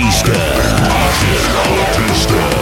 Artista. Artista.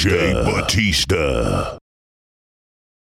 DJ, DJ, DJ Batista. Batista.